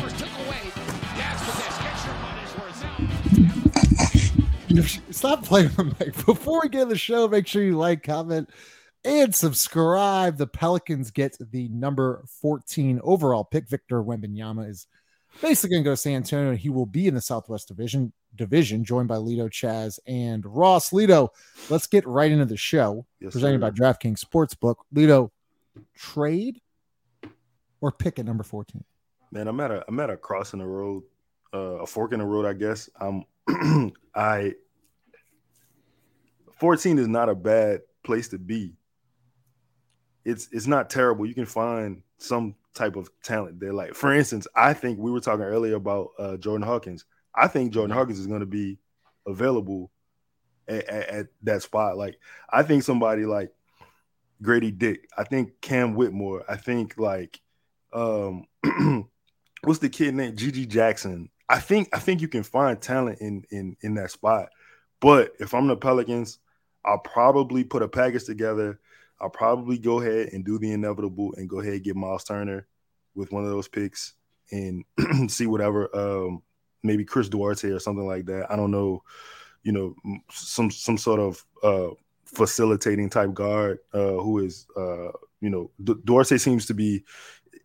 Clippers took away. Jazz possess. Get your money's worth. Stop playing with Mike. Before we get in the show, make sure you like, comment, and subscribe. The Pelicans get the number 14 overall pick. Victor Wembanyama is basically going to go to San Antonio. He will be in the Southwest Division, division joined by Lito, Chaz, and Ross. Lito, let's get right into the show. Yes, presented sir. by DraftKings Sportsbook. Lito, trade or pick at number 14? Man, I'm at a I'm at a cross in the road, uh, a fork in the road, I guess. I'm I 14 is not a bad place to be. It's it's not terrible. You can find some type of talent there. Like for instance, I think we were talking earlier about uh, Jordan Hawkins. I think Jordan Hawkins is going to be available at, at, at that spot. Like I think somebody like Grady Dick. I think Cam Whitmore. I think like um what's the kid named GG Jackson. I think I think you can find talent in in in that spot. But if I'm the Pelicans, I'll probably put a package together. I'll probably go ahead and do the inevitable and go ahead and get Miles Turner with one of those picks and see whatever um maybe Chris Duarte or something like that. I don't know, you know, some some sort of uh facilitating type guard uh who is uh you know Du- Duarte seems to be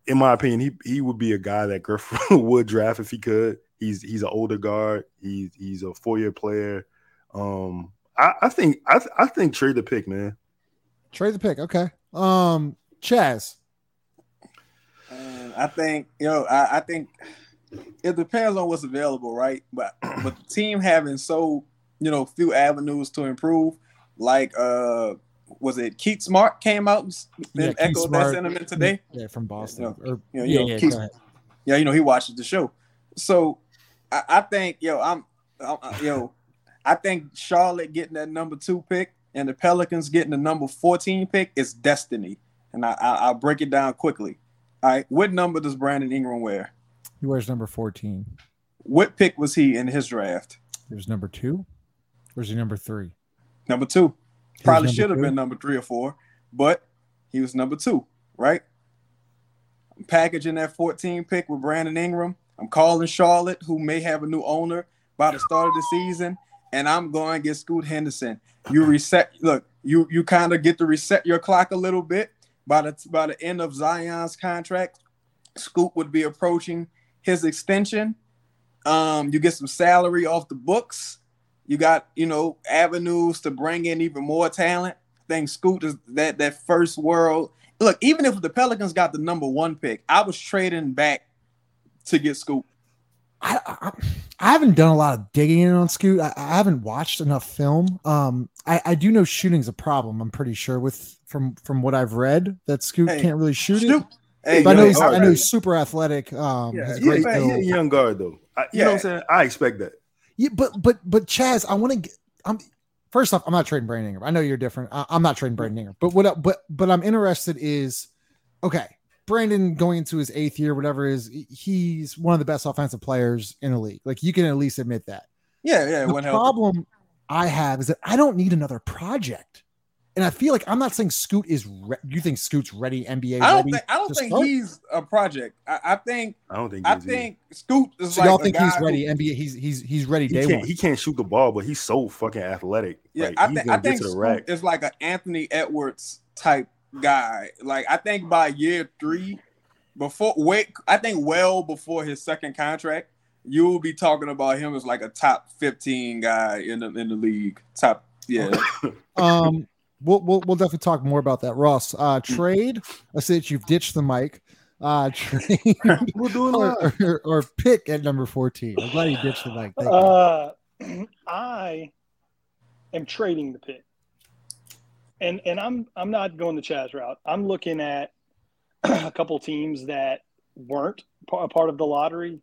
in my opinion he he would be a guy that Griffin would draft if he could. He's he's an older guard. He's he's a four-year player. Um I, I think I I think trade the pick, man. Trade the pick. Okay. Um, Chaz. And I think you know, I, I think it depends on what's available, right? But but the team having so you know few avenues to improve, like uh, was it Keith Smart came out and Yeah, echoed that sentiment today? Yeah, from Boston. You know, or, you know, yeah, you know, yeah, Keith- Yeah, you know he watches the show, so I, I think yo, I'm, I'm uh, yo, I think Charlotte getting that number two pick and the Pelicans getting the number fourteen pick is destiny, and I, I I'll break it down quickly. All right, what number does Brandon Ingram wear? He wears number 14. What pick was he in his draft? He was number two. Or is he number three? Number two. Probably should have been number three or four, but he was number two, right? I'm packaging that 14 pick with Brandon Ingram. I'm calling Charlotte, who may have a new owner by the start of the season, and I'm going to get Scoot Henderson. You reset. Look, you you kind of get to reset your clock a little bit by the by the end of Zion's contract. Scoot would be approaching his extension. Um, you get some salary off the books. You got, you know, avenues to bring in even more talent. I think Scoot is that that first world. Look, even if the Pelicans got the number one pick, I was trading back to get Scoot. I, I, I haven't done a lot of digging in on Scoot. I, I haven't watched enough film. Um, I, I do know shooting's a problem. I'm pretty sure with from from what I've read that Scoot Hey, can't really shoot it. Hey, But I know he's, all I know he's super athletic. Um, Yeah, he's great a, he a young guard though. I, you know what I'm saying? I expect that. Yeah, but but but Chaz, I want to get. I'm first off, I'm not trading Brandon Ingram. I know you're different. I, I'm not trading Brandon Ingram. But what? But but I'm interested is okay. Brandon going into his eighth year, whatever is, he's one of the best offensive players in the league. Like you can at least admit that. Yeah, yeah. The problem I have is that I don't need another project, and I feel like I'm not saying Scoot is. Re- you think Scoot's ready? NBA I don't ready? think I don't think start? he's a project. I, I think I don't think. I he's either. think Scoot is So like y'all a think he's guy who- ready? NBA, he's he's he's ready he day can't. one. He can't shoot the ball, but he's so fucking athletic. Yeah, like, I he's think gonna I think get to the Scoot rack. is like an Anthony Edwards type guy. Like I think by year three, before wait, I think well before his second contract, you will be talking about him as like a top fifteen guy in the in the league. Top, yeah. Um, we'll, we'll we'll definitely talk more about that, Ross. Uh, trade. I see that you've ditched the mic. Uh, trade We'll do or, or, or pick at number fourteen. I'm glad you ditched the mic. Thank you. Uh, I am trading the pick, and and I'm I'm not going the Chaz route. I'm looking at a couple teams that weren't a part of the lottery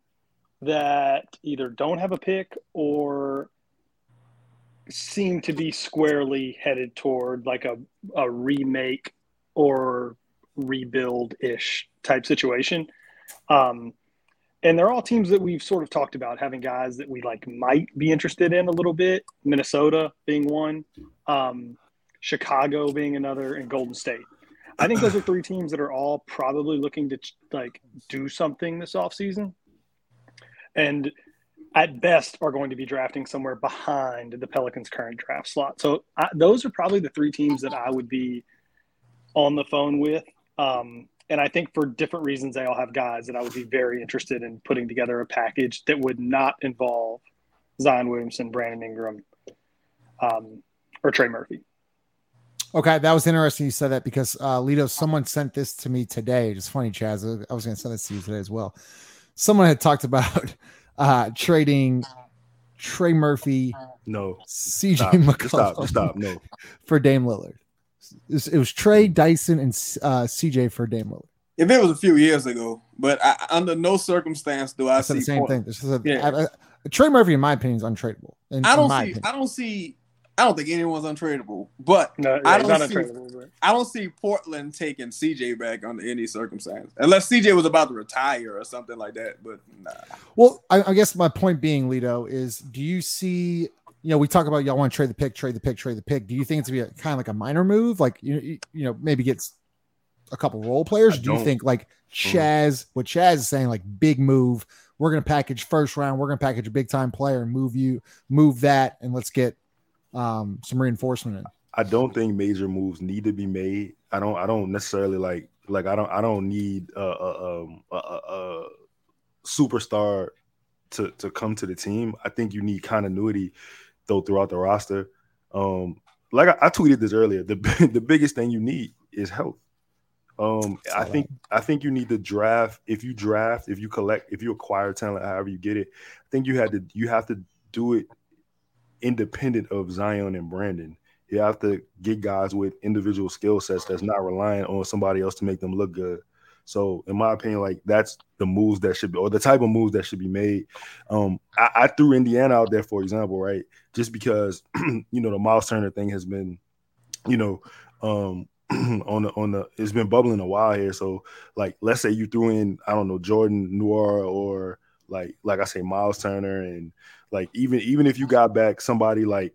that either don't have a pick or seem to be squarely headed toward like a, a remake or rebuild ish type situation. Um, and they're all teams that we've sort of talked about having guys that we like might be interested in a little bit. Minnesota being one, um, Chicago being another, and Golden State. I think those are three teams that are all probably looking to like do something this offseason. and at best are going to be drafting somewhere behind the Pelicans' current draft slot. So I, those are probably the three teams that I would be on the phone with. Um, and I think for different reasons, they all have guys that I would be very interested in putting together a package that would not involve Zion Williamson, Brandon Ingram, um, or Trey Murphy. Okay, that was interesting. You said that because uh, Lito, someone sent this to me today. It's funny, Chaz. I was going to send this to you today as well. Someone had talked about uh, trading Trey Murphy, No, CJ stop, McCollum stop, stop. No, for Dame Lillard. It was, it was Trey Dyson and uh, CJ for Dame Lillard. If it was a few years ago, but I, under no circumstance do I, I said see the same Port- thing. This is a, Yeah. I- I- Trey Murphy, in my opinion, is untradeable. In, I don't see. opinion. I don't see. I don't think anyone's untradeable. But No, I don't see- but- I don't see Portland taking CJ back under any circumstance, unless CJ was about to retire or something like that. But nah. Well, I, I guess my point being, Lito, is do you see? You know, we talk about y'all want to trade the pick, trade the pick, trade the pick. Do you think it's gonna be a, kind of like a minor move, like you you, you know maybe gets a couple role players? I do you. Think like mm-hmm. Chaz, what Chaz is saying, like big move? We're gonna package first round. We're gonna package a big time player and move you, move that, and let's get um some reinforcement in. I don't think major moves need to be made. I don't. I don't necessarily like. Like I don't. I don't need a, a, um, a, a, a superstar to to come to the team. I think you need continuity though throughout the roster. Um, like I, I tweeted this earlier. The the biggest thing you need is health. Um, I think I think you need to draft. If you draft, if you collect, if you acquire talent, however you get it, I think you had to. You have to do it independent of Zion and Brandon. You have to get guys with individual skill sets that's not relying on somebody else to make them look good. So, in my opinion, like that's the moves that should be, or the type of moves that should be made. Um, I, I threw Indiana out there, for example, right? Just because you know the Miles Turner thing has been, you know, um, on the on the it's been bubbling a while here. So, like, let's say you threw in, I don't know, Jordan Nwora or like like I say, Miles Turner, and like even even if you got back somebody like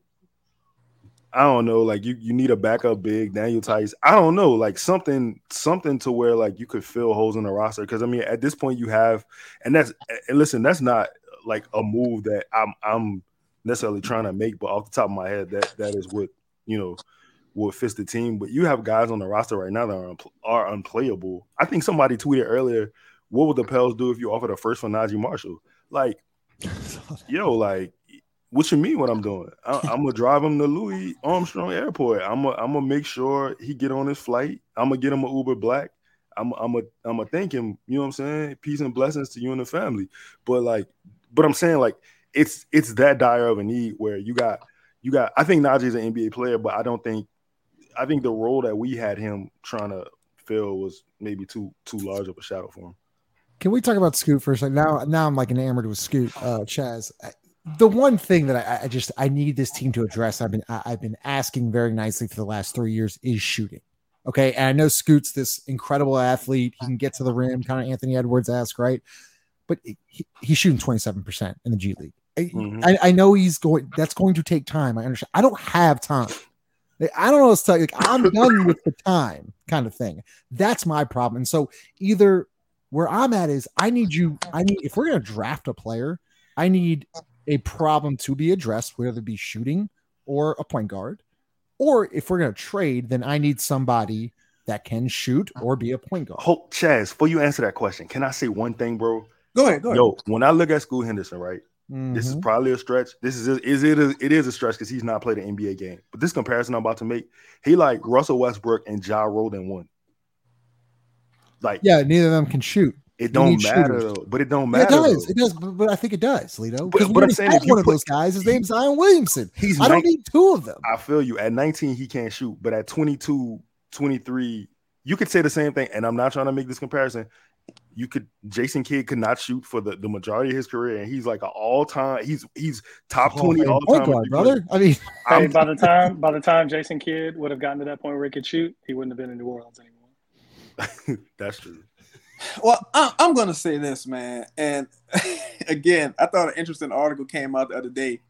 I don't know, like you you need a backup big Daniel Theis. I don't know, like something something to where like you could fill holes in the roster. Because I mean, at this point you have, and that's and listen, that's not like a move that I'm I'm necessarily trying to make, but off the top of my head, that that is what you know what fits the team. But you have guys on the roster right now that are are unplayable. I think somebody tweeted earlier, "What would the Pels do if you offered a first for Naji Marshall?" Like, yo, like what you mean what I'm doing? I, I'm gonna drive him to Louis Armstrong Airport. I'm gonna I'm gonna make sure he get on his flight. I'm gonna get him an Uber Black. I'm I'm a I'm gonna thank him. You know what I'm saying? Peace and blessings to you and the family. But like, but I'm saying like it's it's that dire of a need where you got you got. I think Naji's an NBA player, but I don't think I think the role that we had him trying to fill was maybe too too large of a shadow for him. Can we talk about Scoot for a second? Now, now I'm like enamored with Scoot, uh, Chaz. The one thing that I, I just I need this team to address, I've been I, I've been asking very nicely for the last three years, is shooting. Okay, and I know Scoot's this incredible athlete. He can get to the rim, kind of Anthony Edwards ask, right? But he, he's shooting 27 percent in the G League. I, Mhm. I, I know he's going. That's going to take time. I understand. I don't have time. Like, I don't know. It's like I'm done with the time, kind of thing. That's my problem. And so either where I'm at is I need you. I need if we're gonna draft a player, I need a problem to be addressed, whether it be shooting or a point guard, or if we're gonna trade, then I need somebody that can shoot or be a point guard. Hope Chaz, before you answer that question, can I say one thing, bro? Go ahead, go ahead. Yo, when I look at Scoot Henderson, right? This is Mhm. probably a stretch. This is is it a, it is a stretch because he's not played an NBA game. But this comparison I'm about to make, he like Russell Westbrook and Ja Morant. Like yeah, neither of them can shoot. it don't matter shooters. though. But it don't Yeah, it does. though. It does. But, but I think it does, Lito. But- but I'm saying have if you one of those guys. His name's Zion Williamson. He's I don't nine- need two of them. I feel you. At 19, he can't shoot, but at 22, 23, you could say the same thing. And I'm not trying to make this comparison. You could Jason Kidd could not shoot for the, the majority of his career, and he's like an all time. He's he's top Hall 20 all point time. guard, brother. I mean, Hey, by the time by the time Jason Kidd would have gotten to that point where he could shoot, he wouldn't have been in New Orleans anymore. That's true. Well, I, I'm gonna say this, man. And again, I thought an interesting article came out the other day.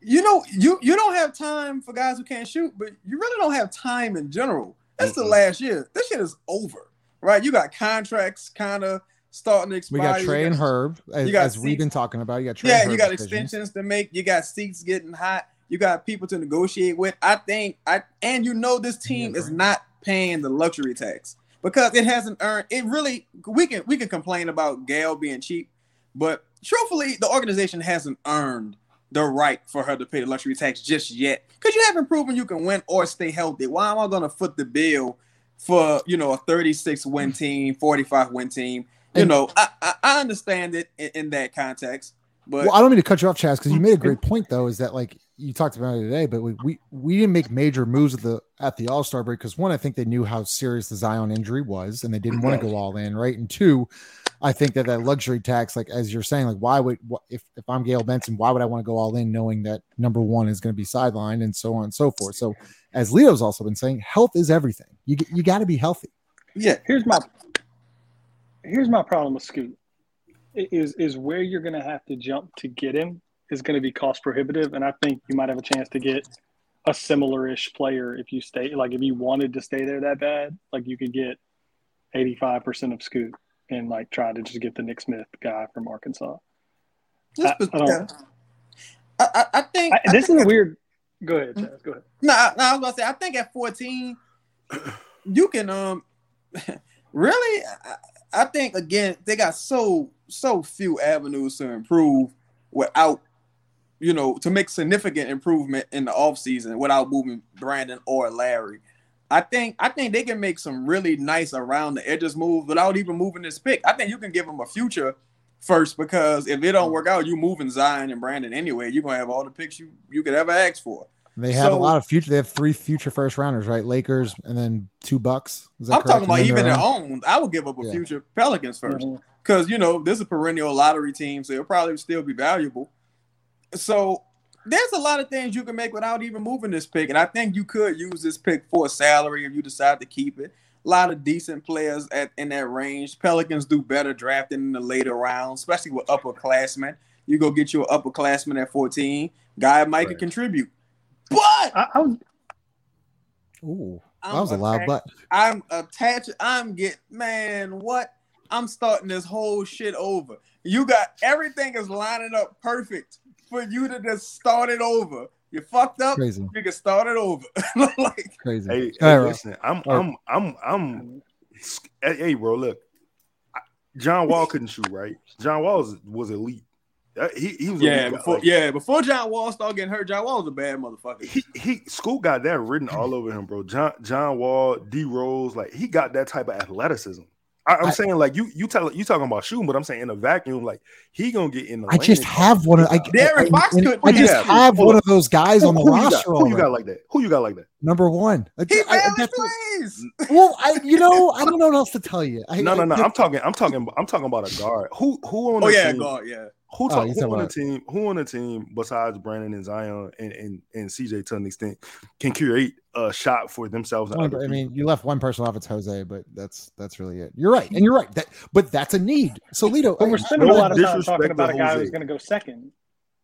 You know, you you don't have time for guys who can't shoot, but you really don't have time in general. That's the Mm-mm. last year. This shit is over, right? You got contracts kind of starting to expire. We expire. got You Trey and got- Herb, as, you got as we've been talking about. You got Trey. Yeah, and you got decisions. extensions to make. You got seats getting hot. You got people to negotiate with. I think I and you know this team Yeah, is right. not paying the luxury tax because it hasn't earned. It really we can we can complain about Gail being cheap, but truthfully, the organization hasn't earned the right for her to pay the luxury tax just yet because you haven't proven you can win or stay healthy. Why am I going to foot the bill for you know a 36 win team, 45 win team? You And- know, I, I, I understand it in, in that context, but Well, I don't mean to cut you off, Chaz, because you made a great point though. Is that like you talked about it today, but we we, we didn't make major moves at the at the All Star break because one, I think they knew how serious the Zion injury was, and they didn't want to go all in, right? And two, I think that that luxury tax, like as you're saying, like why would if if I'm Gail Benson, why would I want to go all in knowing that number one is going to be sidelined and so on and so forth. So as Leo's also been saying, health is everything. You you got to be healthy. yeah, Here's my here's my problem with Scoot. Is is where you're gonna have to jump to get him is gonna be cost prohibitive, and I think you might have a chance to get a similar-ish player if you stay like if you wanted to stay there that bad, like you could get 85% of Scoot and like try to just get the Nick Smith guy from Arkansas. I- I don't-. I, I, think I, this think is a weird. Go ahead, Chaz. Go ahead. No, I, no, I was about to say. I think at fourteen, you can um, really. I think again they got so so few avenues to improve without, you know, to make significant improvement in the offseason without moving Brandon or Larry. I think I think they can make some really nice around the edges moves without even moving this pick. I think you can give them a future first because if it don't work out, you moving Zion and Brandon anyway. You're gonna have all the picks you you could ever ask for. They have a lot of future. They have three future first rounders, right? Lakers and then two Bucks. Is that I'm correct? talking about even their their own? own. I would give up a Yeah. future Pelicans first because you know this is a perennial lottery team, so it'll probably still be valuable. So there's a lot of things you can make without even moving this pick, and I think you could use this pick for a salary if you decide to keep it. A lot of decent players at in that range. Pelicans do better drafting in the later rounds, especially with upperclassmen. You go get you an upperclassman at 14, guy might can Right. contribute. But I, I was Ooh, that I'm was a loud attached- butt. I'm attached. I'm get man. What? I'm starting this whole shit over. You got everything is lining up perfect for you to just start it over. You fucked up. Crazy, You can start it over. like crazy. Hey, hey, right, Rob. listen, I'm, I'm, I'm, I'm. Hey, hey, bro, look, John Wall couldn't shoot, right? John Wall was, was elite. Uh, He, he was yeah, elite. before Like, yeah, before John Wall started getting hurt, John Wall was a bad motherfucker. he, he, Scoot got that written all over him, bro. John, John Wall, D Rose, like he got that type of athleticism. I, I'm I- saying, like you, you tell, you talking about shooting, but I'm saying in a vacuum, like he gonna get in the. I lane just have one of I, De'Aaron I- Fox and couldn't I just that. have one of those guys Who, on the who you got? roster. Who you got like that? Who you got like that? Number one. I- He I- I- barely that's- plays. well, I you know I don't know what else to tell you. I, No, no, I- no. I'm talking. I'm talking. I'm talking about a guard. Who, who on Oh the yeah, team? God, yeah. Who, Oh, talk, you who talking on the team? Who on the team besides Brandon and Zion and, and, and CJ to an extent can create a shot for themselves? and One- I mean, you left one person off. It's Jose, but that's that's really it. You're right, and you're right. That but that's a need. So Lito, But we're spending no a lot of time talking about a guy Jose. who's going to go second.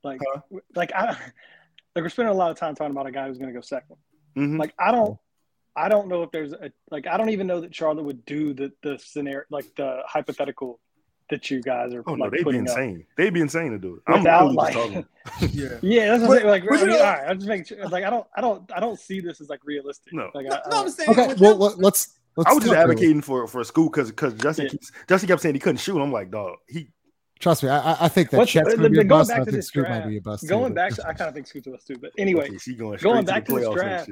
Like, Huh? like I, like we're spending a lot of time talking about a guy who's going to go second. Mhm. Like I don't, I don't know if there's a like I don't even know that Charlotte would do the the scenario like the hypothetical that you guys are oh no, they'd be putting up. insane. They'd be insane to do it. I'm really like- talking. Yeah. Yeah, that's what But- I'm saying. Like, but I you mean, know- all right, I'm just making sure. Like, I don't, I don't, I don't see this as like realistic. No. like, No, I, I no, I'm don't- saying okay. Well, them- let, let's let's. I was just talk it. advocating for for a Scoot because because Justin Yeah. keeps Justin kept saying he couldn't shoot. I'm like, dog, he Trust me, I, I- I think that What's- Chet's the- going to be a bust. back I to think this Scoot might be a bust. going too, back, to, I kind of think Scoot's a bust too. But anyway, okay, going, going back to to the this draft,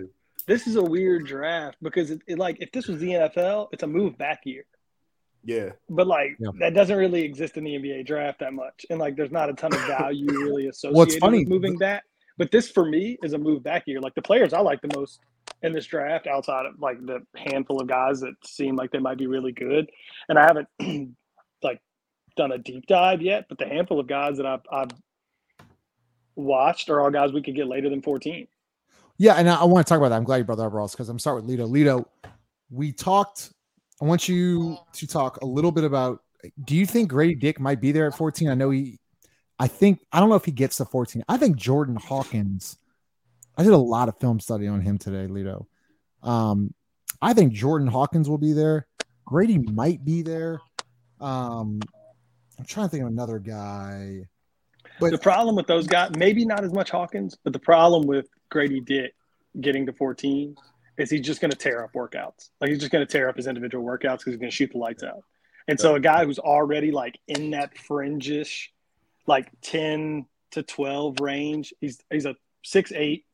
this is a weird draft because it, it like if this was the NFL, it's a move back year. Yeah, But like Yeah. that doesn't really exist in the NBA draft that much, and like there's not a ton of value really associated funny, with moving back. But this for me is a move back year. Like the players I like the most in this draft, outside of like the handful of guys that seem like they might be really good, and I haven't like done a deep dive yet. But the handful of guys that I've, I've watched are all guys we could get later than 14. Yeah, and I, I want to talk about that. I'm glad you brought that up, Ross, because I'm starting with Lito. Lito, we talked. I want you to talk a little bit about. Do you think Grady Dick might be there at 14? I know he. I think I don't know if he gets to 14. I think Jordan Hawkins. I did a lot of film study on him today, Lito. Um, I think Jordan Hawkins will be there. Grady might be there. Um, I'm trying to think of another guy. the problem with those guys, maybe not as much Hawkins, but the problem with Grady Dick getting to 14 is he's just going to tear up workouts. Like he's just going to tear up his individual workouts because he's going to shoot the lights out. And so a guy who's already like in that fringish, like 10 to 12 range, he's he's a six eight,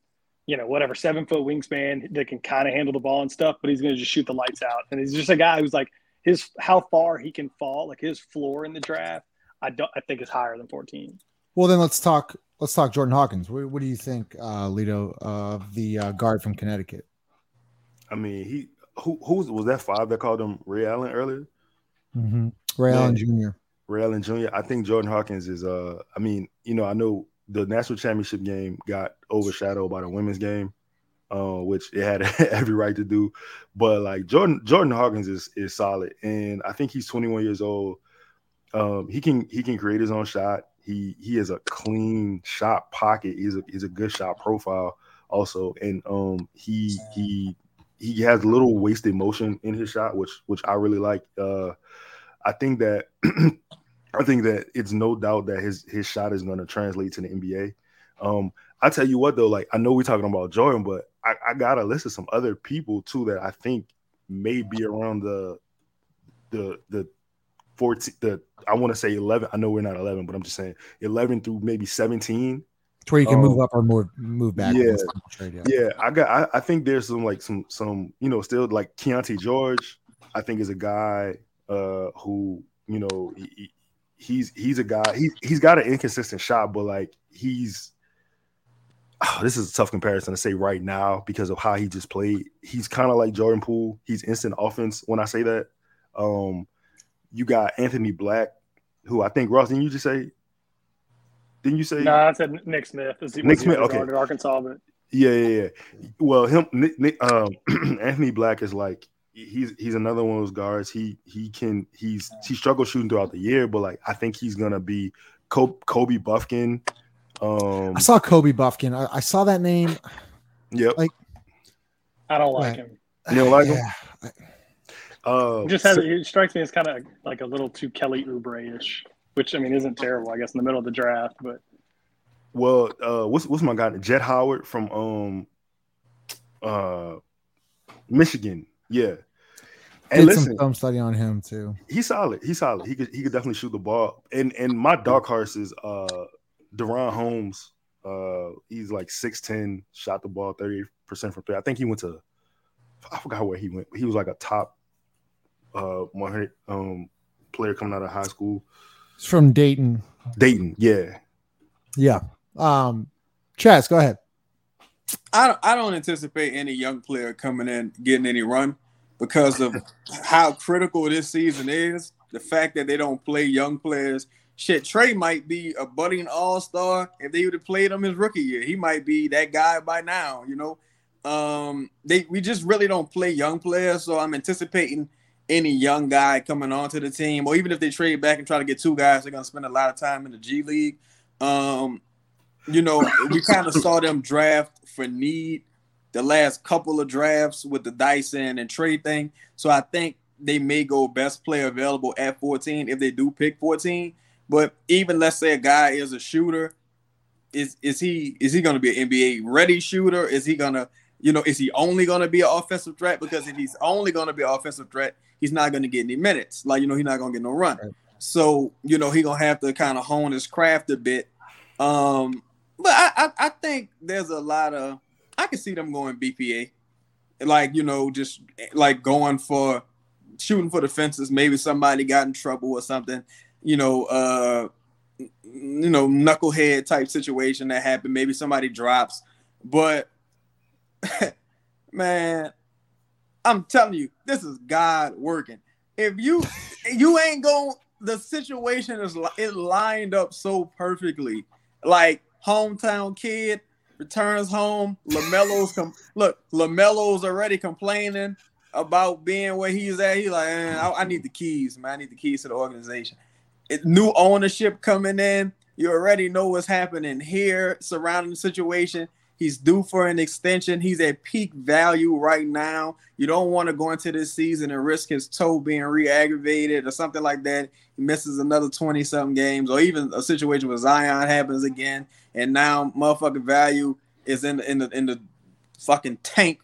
you know, whatever, seven foot wingspan that can kind of handle the ball and stuff, but he's going to just shoot the lights out. And he's just a guy who's like his how far he can fall, like his floor in the draft. I don't. I think is higher than 14. Well, then let's talk. Let's talk Jordan Hawkins. What, what do you think, uh, Lito, of the uh, guard from Connecticut? I mean, he who who was, that five that called him Ray Allen earlier? Mm-hmm. Ray Yeah. Allen Jr. Ray Allen Jr. I think Jordan Hawkins is. Uh, I mean, you know, I know the national championship game got overshadowed by the women's game, uh, which it had every right to do. But like Jordan, Jordan Hawkins is is solid, and I think he's 21 years old. Um, he can he can create his own shot. He he has a clean shot pocket. He's a he's a good shot profile also, and um he he he has little wasted motion in his shot, which which I really like. Uh, I think that I think that it's no doubt that his his shot is going to translate to the NBA. Um, I tell you what though, like I know we're talking about Jordan, but I, I got a list of some other people too that I think may be around the the the 14 the I want to say 11. I know we're not 11, but I'm just saying 11 through maybe 17. To where you can Um, move up or move move back. yeah. Trade yet. Yeah, I got. I, I think there's some like some some you know still like Keyonte George. I think is a guy uh who you know he, he- he's he's a guy. He he's got an inconsistent shot, but like he's. Oh, this is a tough comparison to say right now because of how he just played. He's kind of like Jordan Poole. He's instant offense. When I say that, um, you got Anthony Black, who I think Ross. Didn't you just say? Didn't you say? No, I said Nick Smith. Is he, Nick Smith, okay. at Arkansas, but Yeah, yeah, yeah. Well, him, Nick, Nick, um, Anthony Black is like he's he's another one of those guards. He he can he's he struggled shooting throughout the year, but like I think he's gonna be Kobe, Kobe Bufkin. Um, I saw Kobe Bufkin. I, I saw that name. yep. like- I don't like Right. him. You don't like him? Uh, He just has he strikes me as kind of like a little too Kelly Oubre ish, which I mean isn't terrible, I guess, in the middle of the draft. But well, uh, what's what's my guy? Jett Howard from um, uh, Michigan. Yeah. And Did listen, some study on him too. he's solid. He's solid. He could he could definitely shoot the ball. And and my dark horse is uh DaRon Holmes. Uh he's like 6'10, shot the ball 30% from three. I think he went to I forgot where he went. He was like a top uh 100 um player coming out of high school. He's from Dayton. Dayton, yeah. Yeah. Um, Chaz, go ahead. I don't, I don't anticipate any young player coming in getting any run because of how critical this season is. The fact that they don't play young players. Shit, Trey might be a budding all star if they would have played him his rookie year. He might be that guy by now. You know, um, they we just really don't play young players. So I'm anticipating any young guy coming onto the team, or even if they trade back and try to get two guys, they're gonna spend a lot of time in the G League. Um, you know, we kind of saw them draft for need the last couple of drafts with the Dyson and trade thing. So I think they may go best player available at 14 if they do pick 14. But even let's say a guy is a shooter, is is he is he going to be an NBA ready shooter? Is he going to you know is he only going to be an offensive threat? Because if he's only going to be an offensive threat, he's not going to get any minutes. Like you know he's not going to get no run. Right. So you know he gonna have to kind of hone his craft a bit. Um, but I, I I think there's a lot of I can see them going BPA, like you know just like going for shooting for the fences. Maybe somebody got in trouble or something. You know, uh, you know, knucklehead type situation that happened. Maybe somebody drops, but man, I'm telling you, this is God working. If you you ain't going, the situation is it lined up so perfectly. Like hometown kid returns home. Lamelo's com- look, Lamelo's already complaining about being where he's at. He's like, "Man, I, I need the keys, man. I need the keys to the organization. It, new ownership coming in. You already know what's happening here surrounding the situation. He's due for an extension. He's at peak value right now. You don't want to go into this season and risk his toe being re-aggravated or something like that. He misses another 20 something games, or even a situation where Zion happens again, and now motherfucking value is in the in the in the fucking tank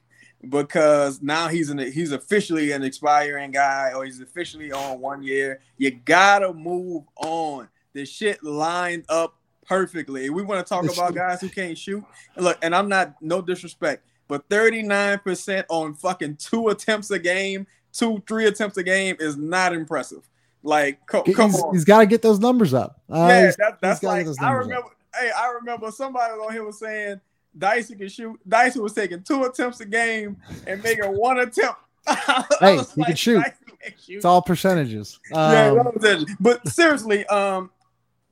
because now he's in he's officially an expiring guy or he's officially on one year. You gotta move on. The shit lined up perfectly. We want to talk about guys who can't shoot. And look, and I'm not no disrespect, but 39% on fucking two attempts a game, two, three attempts a game is not impressive. Like, co- come on. he's got to get those numbers up. Uh, yeah, he's- that, that's like I numbers up. remember. Hey, I remember somebody on here was saying Dyson can shoot. Dyson was taking two attempts a game and making one attempt. Hey, he can shoot. Can shoot." It's all percentages. yeah, Um, that was it. but seriously, um,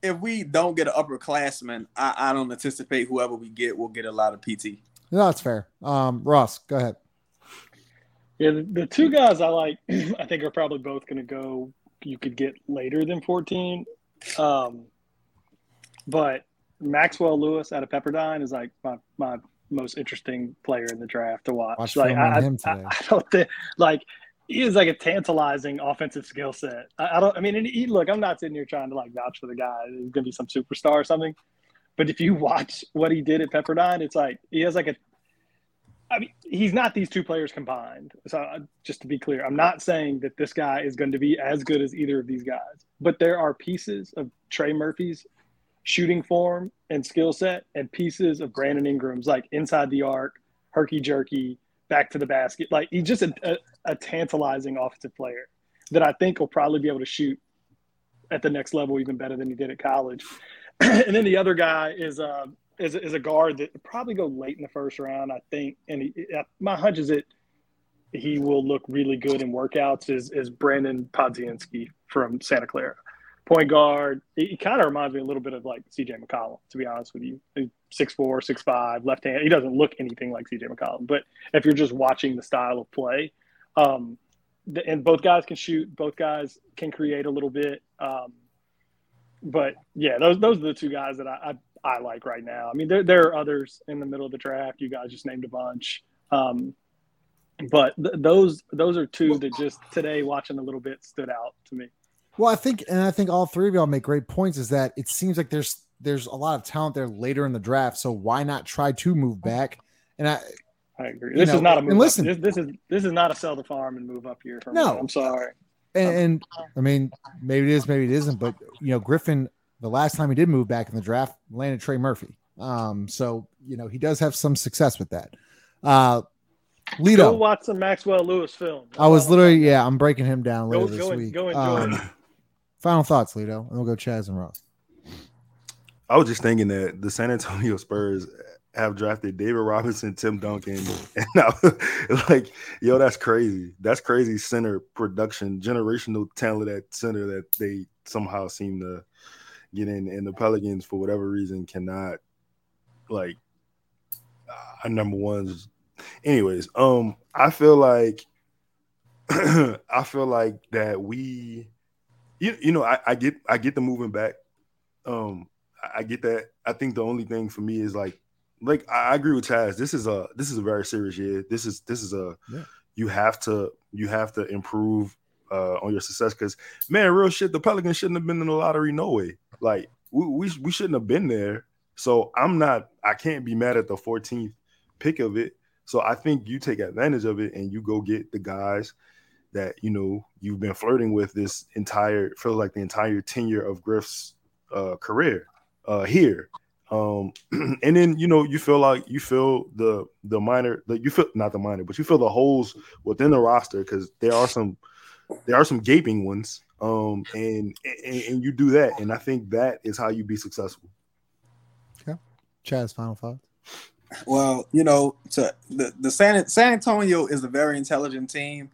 if we don't get an upperclassman, I, I don't anticipate whoever we get will get a lot of PT. no, that's fair. Um, Ross, go ahead. Yeah, the, the two guys I like, I think are probably both going to go. You could get later than 14, um, but Maxwell Lewis out of Pepperdine is like my my most interesting player in the draft to watch. Watch like I, him I. I don't think like he is like a tantalizing offensive skill set. I, I don't. I mean, he, look, I'm not sitting here trying to like vouch for the guy. He's going to be some superstar or something. But if you watch what he did at Pepperdine, it's like he has like a I mean, he's not these two players combined. So uh, just to be clear, I'm not saying that this guy is going to be as good as either of these guys, but there are pieces of Trey Murphy's shooting form and skill set and pieces of Brandon Ingram's like inside the arc, herky jerky, back to the basket. Like he's just a, a, a tantalizing offensive player that I think will probably be able to shoot at the next level even better than he did at college. and then the other guy is uh, is, is a guard that probably go late in the first round, I think. And he, my hunch is that he will look really good in workouts. Is is Brandon Podziemski from Santa Clara, point guard. He, kind of reminds me a little bit of like C.J. McCollum, to be honest with you. He's Six four, six five, left hand. He doesn't look anything like C.J. McCollum, but if you're just watching the style of play, um, the, and both guys can shoot, both guys can create a little bit. Um, but yeah, those those are the two guys that I, I, I like right now. I mean, there there are others in the middle of the draft. You guys just named a bunch, um, but th- those those are two that just today watching a little bit stood out to me. Well, I think, and I think all three of y'all make great points. Is that it seems like there's there's a lot of talent there later in the draft. So why not try to move back? And I, I agree. This know, is not a and move. listen- This, this is this is not a sell the farm and move up here. No. me. I'm sorry. and, and I mean, maybe it is, maybe it isn't. But you know, Griffin, the last time he did move back in the draft, landed Trey Murphy. Um, so you know, he does have some success with that. Uh, Go Lito, watch some Maxwell Lewis film. I was literally, yeah, I'm breaking him down Go- later this go and- week. go enjoy Um, it. Final thoughts, Lito, and we'll go Chaz and Ross. I was just thinking that the San Antonio Spurs have drafted David Robinson, Tim Duncan, and I was like, yo, that's crazy. That's crazy center production, generational talent at center that they somehow seem to get in. And the Pelicans, for whatever reason, cannot like uh, number ones. Anyways, um, I feel like I feel like that we, you, you know, I, I get I get the moving back. Um, I- get that. I think the only thing for me is like, like I I agree with Taz. This is a this is a very serious year. This is this is a Yeah. you have to you have to improve uh, on your success because man, real shit. The Pelicans shouldn't have been in the lottery no way. Like we we, we shouldn't have been there. So I'm not. I can't be mad at the 14th pick of it. So I think you take advantage of it and you go get the guys that you know you've been flirting with this entire feels like the entire tenure of Griff's uh, career uh, here. Um, and then you know you feel like you feel the the minor that you feel not the minor but you feel the holes within the roster because there are some there are some gaping ones um and, and and you do that and I think that is how you be successful. Yeah, Chaz, final thoughts. Well, you know, to the, the San San Antonio is a very intelligent team.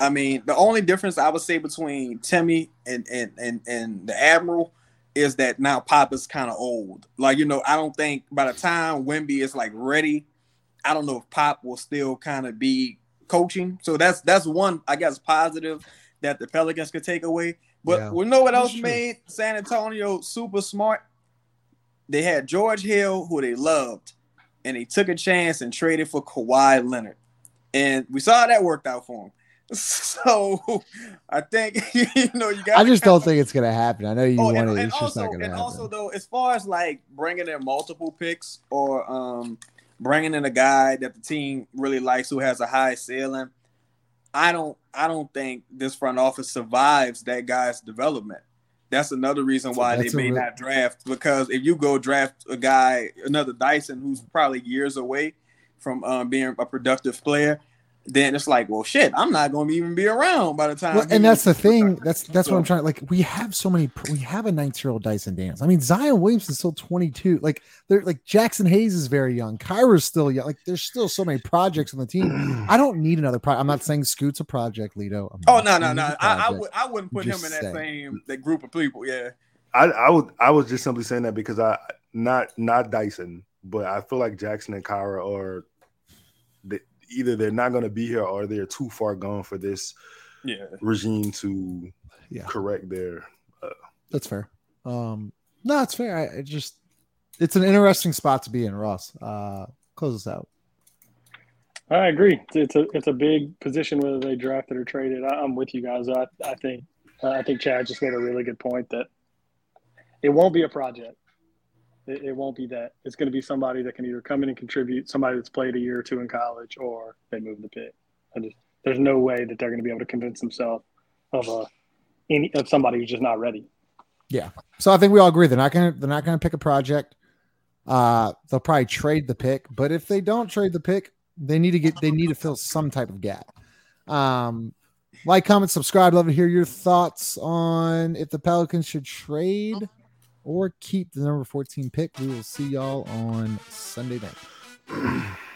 I mean, the only difference I would say between Timmy and and and, and the Admiral is that now Pop is kind of old. Like, you know, I don't think by the time Wemby is like ready, I don't know if Pop will still kind of be coaching. So that's that's one, I guess, positive that the Pelicans could take away. But Yeah. we know what else made San Antonio super smart. They had George Hill, who they loved and they took a chance and traded for Kawhi Leonard, and we saw how that worked out for him. So I think you know you got. I just don't think it's gonna happen. I know you Oh, want and, it. and It's just also, not gonna and happen. also though, as far as like bringing in multiple picks or um bringing in a guy that the team really likes who has a high ceiling, I don't, I don't think this front office survives that guy's development. That's another reason why they that's a may real- not draft because if you go draft a guy, another Dyson who's probably years away from um, being a productive player, then it's like, well, shit, I'm not going to even be around by the time. Well, and that's the thing. That's that's what I'm trying. Like we have so many. We have a 19 year old Dyson Daniels. I mean, Zion Williamson's still 22. Like they're like Jaxson Hayes is very young. Kira's still young. Like there's still so many projects on the team. I don't need another project. I'm not saying Scoot's a project, Lito. I'm Oh no no no! a I, I project. would I wouldn't put him in that saying. same that group of people. Yeah. I, I would I was just simply saying that because I not not Dyson, but I feel like Jaxson and Kyra are they, either they're not going to be here or they're too far gone for this Yeah. regime to Yeah. correct their. That's fair. Um, no, it's fair. I, I just it's an interesting spot to be in, Ross. Uh, close us out. I agree. It's a it's a big position whether they drafted or traded. I, I'm with you guys. I I think uh, I think Chad just made a really good point that it won't be a project. It, it won't be that. It's going to be somebody that can either come in and contribute, somebody that's played a year or two in college, or they move the pick. There's no way that they're going to be able to convince themselves of a any of somebody who's just not ready. Yeah. So I think we all agree they're not gonna they're not gonna pick a project. Uh, they'll probably trade the pick, but if they don't trade the pick, they need to get they need to fill some type of gap. Um, like, comment, subscribe. Love to hear your thoughts on if the Pelicans should trade or keep the number 14 pick. We will see y'all on Sunday night.